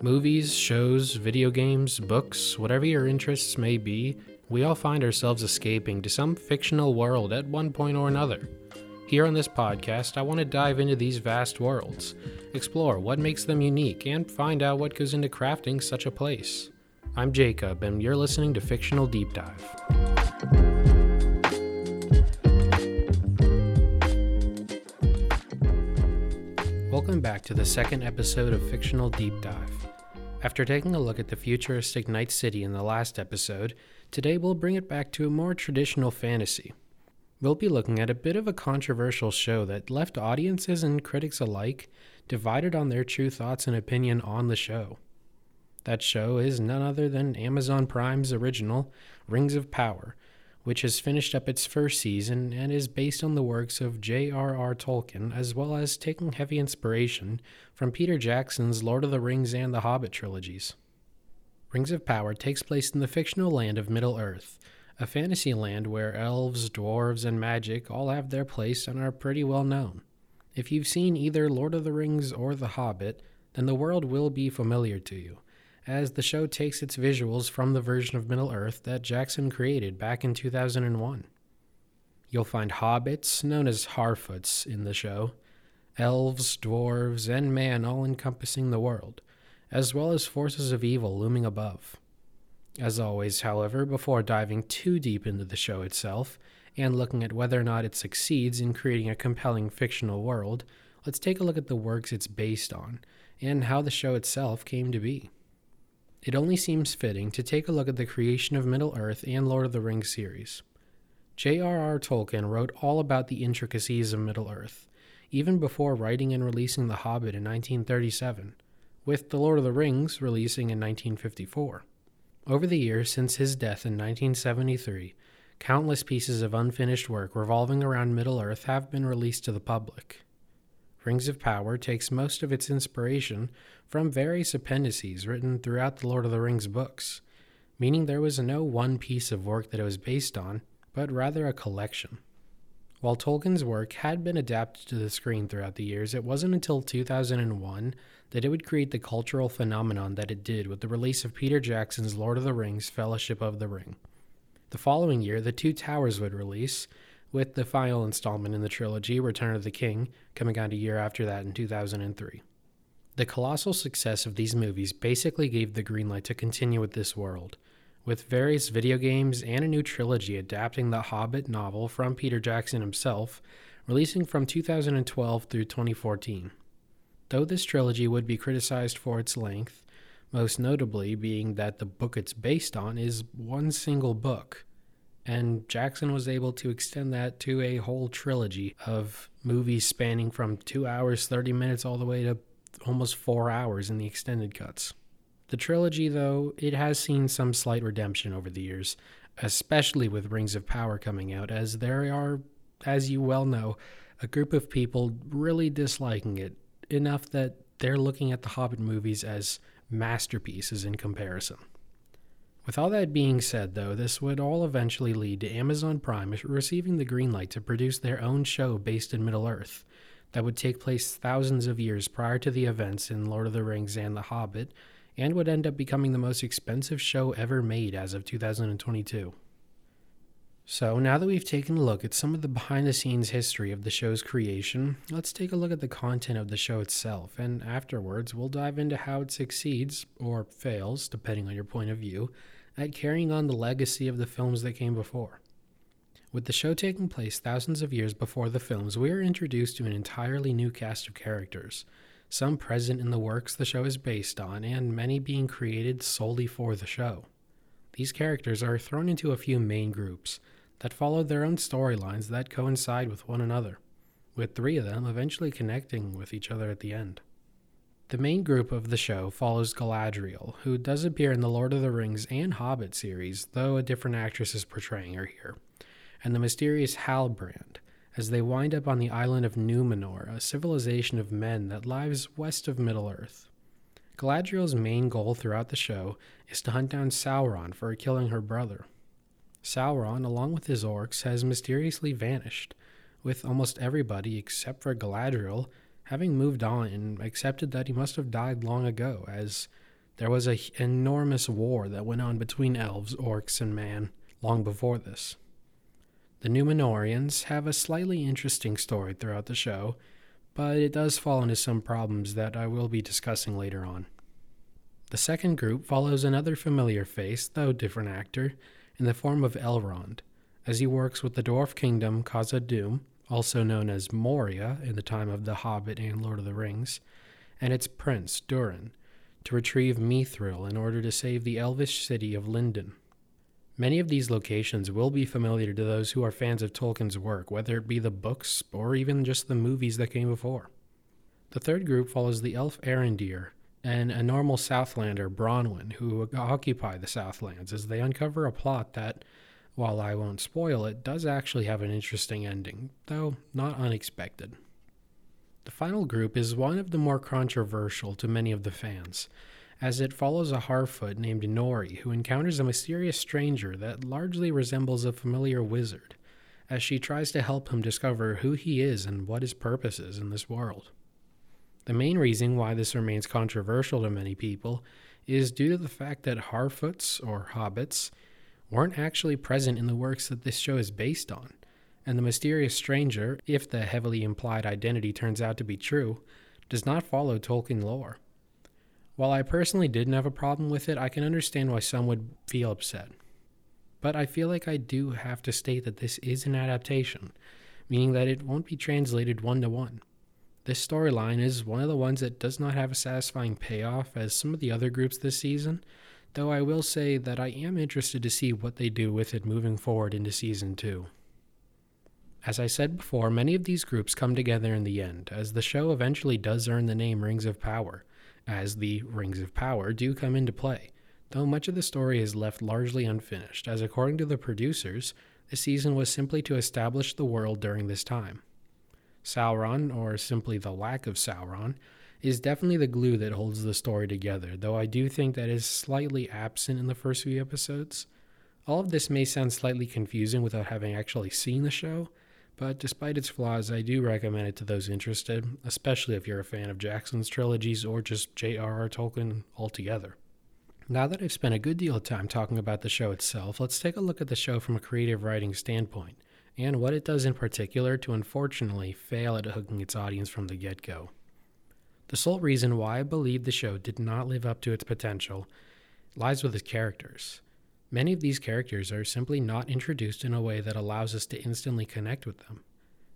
Movies, shows, video games, books, whatever your interests may be, we all find ourselves escaping to some fictional world at one point or another. Here on this podcast, I want to dive into these vast worlds, explore what makes them unique, and find out what goes into crafting such a place. I'm Jacob, and you're listening to Fictional Deep Dive. Welcome back to the second episode of Fictional Deep Dive. After taking a look at the futuristic Night City in the last episode, today we'll bring it back to a more traditional fantasy. We'll be looking at a bit of a controversial show that left audiences and critics alike divided on their true thoughts and opinion on the show. That show is none other than Amazon Prime's original Rings of Power, which has finished up its first season and is based on the works of J.R.R. Tolkien, as well as taking heavy inspiration from Peter Jackson's Lord of the Rings and The Hobbit trilogies. Rings of Power takes place in the fictional land of Middle Earth, a fantasy land where elves, dwarves, and magic all have their place and are pretty well known. If you've seen either Lord of the Rings or The Hobbit, then the world will be familiar to you as the show takes its visuals from the version of Middle Earth that Jackson created back in 2001. You'll find hobbits, known as Harfoots, in the show, elves, dwarves, and man all encompassing the world, as well as forces of evil looming above. As always, however, before diving too deep into the show itself and looking at whether or not it succeeds in creating a compelling fictional world, let's take a look at the works it's based on and how the show itself came to be it only seems fitting to take a look at the creation of Middle Earth and Lord of the Rings series. J.R.R. Tolkien wrote all about the intricacies of Middle Earth, even before writing and releasing The Hobbit in 1937, with The Lord of the Rings releasing in 1954. Over the years since his death in 1973, countless pieces of unfinished work revolving around Middle Earth have been released to the public. Rings of Power takes most of its inspiration from various appendices written throughout the Lord of the Rings books, meaning there was no one piece of work that it was based on, but rather a collection. While Tolkien's work had been adapted to the screen throughout the years, it wasn't until 2001 that it would create the cultural phenomenon that it did with the release of Peter Jackson's Lord of the Rings Fellowship of the Ring. The following year, The Two Towers would release, with the final installment in the trilogy, Return of the King, coming out a year after that in 2003. The colossal success of these movies basically gave the green light to continue with this world, with various video games and a new trilogy adapting the Hobbit novel from Peter Jackson himself, releasing from 2012 through 2014. Though this trilogy would be criticized for its length, most notably being that the book it's based on is one single book, and Jackson was able to extend that to a whole trilogy of movies spanning from 2 hours 30 minutes all the way to almost four hours in the extended cuts. The trilogy, though, it has seen some slight redemption over the years, especially with Rings of Power coming out, as there are, as you well know, a group of people really disliking it enough that they're looking at the Hobbit movies as masterpieces in comparison. With all that being said, though, this would all eventually lead to Amazon Prime receiving the green light to produce their own show based in Middle Earth, that would take place thousands of years prior to the events in Lord of the Rings and The Hobbit, and would end up becoming the most expensive show ever made as of 2022. So, now that we've taken a look at some of the behind the scenes history of the show's creation, let's take a look at the content of the show itself, and afterwards, we'll dive into how it succeeds, or fails, depending on your point of view, at carrying on the legacy of the films that came before. With the show taking place thousands of years before the films, we are introduced to an entirely new cast of characters, some present in the works the show is based on, and many being created solely for the show. These characters are thrown into a few main groups that follow their own storylines that coincide with one another, with three of them eventually connecting with each other at the end. The main group of the show follows Galadriel, who does appear in the Lord of the Rings and Hobbit series, though a different actress is portraying her here and the mysterious Halbrand as they wind up on the island of Numenor, a civilization of men that lies west of Middle Earth. Galadriel's main goal throughout the show is to hunt down Sauron for killing her brother. Sauron, along with his orcs, has mysteriously vanished, with almost everybody except for Galadriel having moved on and accepted that he must have died long ago, as There was an enormous war that went on between elves, orcs, and man long before this. The Numenorians have a slightly interesting story throughout the show, but it does fall into some problems that I will be discussing later on. The second group follows another familiar face, though different actor, in the form of Elrond, as he works with the Dwarf Kingdom Khazad-dûm, also known as Moria in the time of The Hobbit and Lord of the Rings, and its prince, Durin, to retrieve Mithril in order to save the elvish city of Lindon. Many of these locations will be familiar to those who are fans of Tolkien's work, whether it be the books or even just the movies that came before. The third group follows the elf Arondir and a normal Southlander, Bronwyn, who occupy the Southlands as they uncover a plot that, while I won't spoil it, does actually have an interesting ending, though not unexpected. The final group is one of the more controversial to many of the fans, as it follows a Harfoot named Nori who encounters a mysterious stranger that largely resembles a familiar wizard, as she tries to help him discover who he is and what his purpose is in this world. The main reason why this remains controversial to many people is due to the fact that Harfoots, or hobbits, weren't actually present in the works that this show is based on and the mysterious stranger, if the heavily implied identity turns out to be true, does not follow Tolkien lore. While I personally didn't have a problem with it, I can understand why some would feel upset. But I feel like I do have to state that this is an adaptation, meaning that it won't be translated one to one. This storyline is one of the ones that does not have a satisfying payoff as some of the other groups this season, though I will say that I am interested to see what they do with it moving forward into season 2. As I said before, many of these groups come together in the end, as the show eventually does earn the name Rings of Power, as the Rings of Power do come into play, though much of the story is left largely unfinished, as according to the producers, the season was simply to establish the world during this time. Sauron, or simply the lack of Sauron, is definitely the glue that holds the story together, though I do think that is slightly absent in the first few episodes. All of this may sound slightly confusing without having actually seen the show, but despite its flaws, I do recommend it to those interested, especially if you're a fan of Jackson's trilogies or just J.R.R. Tolkien altogether. Now that I've spent a good deal of time talking about the show itself, let's take a look at the show from a creative writing standpoint, and what it does in particular to unfortunately fail at hooking its audience from the get go. The sole reason why I believe the show did not live up to its potential lies with its characters. Many of these characters are simply not introduced in a way that allows us to instantly connect with them.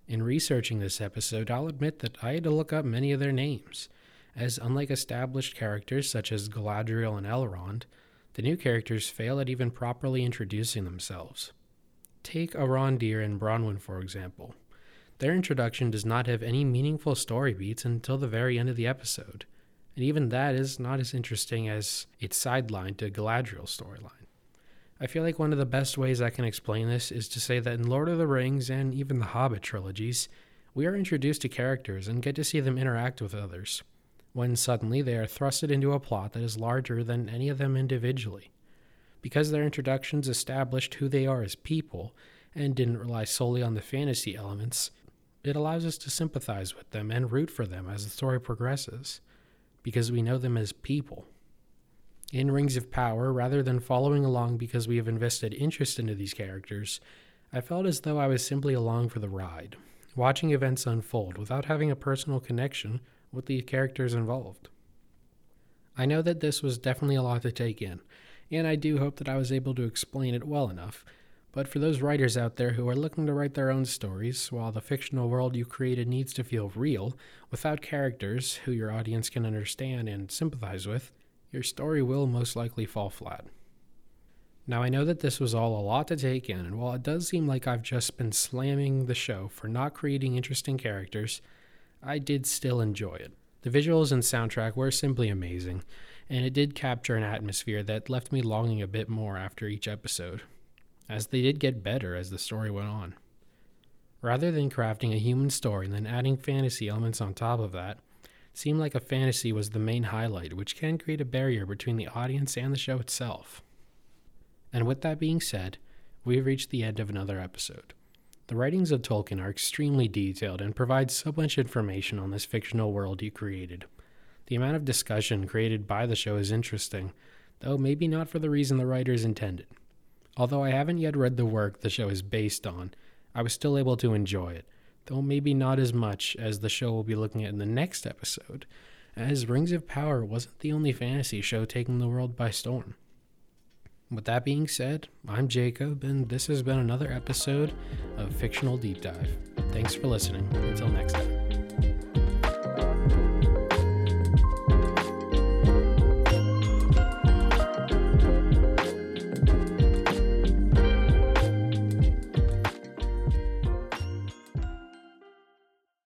In researching this episode, I'll admit that I had to look up many of their names, as unlike established characters such as Galadriel and Elrond, the new characters fail at even properly introducing themselves. Take Arondir and Bronwyn, for example. Their introduction does not have any meaningful story beats until the very end of the episode, and even that is not as interesting as its sideline to Galadriel's storyline. I feel like one of the best ways I can explain this is to say that in Lord of the Rings and even the Hobbit trilogies, we are introduced to characters and get to see them interact with others, when suddenly they are thrusted into a plot that is larger than any of them individually. Because their introductions established who they are as people and didn't rely solely on the fantasy elements, it allows us to sympathize with them and root for them as the story progresses, because we know them as people in Rings of Power, rather than following along because we have invested interest into these characters, I felt as though I was simply along for the ride, watching events unfold without having a personal connection with the characters involved. I know that this was definitely a lot to take in, and I do hope that I was able to explain it well enough. But for those writers out there who are looking to write their own stories, while the fictional world you created needs to feel real, without characters who your audience can understand and sympathize with, your story will most likely fall flat. Now, I know that this was all a lot to take in, and while it does seem like I've just been slamming the show for not creating interesting characters, I did still enjoy it. The visuals and soundtrack were simply amazing, and it did capture an atmosphere that left me longing a bit more after each episode, as they did get better as the story went on. Rather than crafting a human story and then adding fantasy elements on top of that, seemed like a fantasy was the main highlight, which can create a barrier between the audience and the show itself. And with that being said, we've reached the end of another episode. The writings of Tolkien are extremely detailed and provide so much information on this fictional world he created. The amount of discussion created by the show is interesting, though maybe not for the reason the writers intended. Although I haven't yet read the work the show is based on, I was still able to enjoy it, though maybe not as much as the show we'll be looking at in the next episode, as Rings of Power wasn't the only fantasy show taking the world by storm. With that being said, I'm Jacob, and this has been another episode of Fictional Deep Dive. Thanks for listening. Until next time.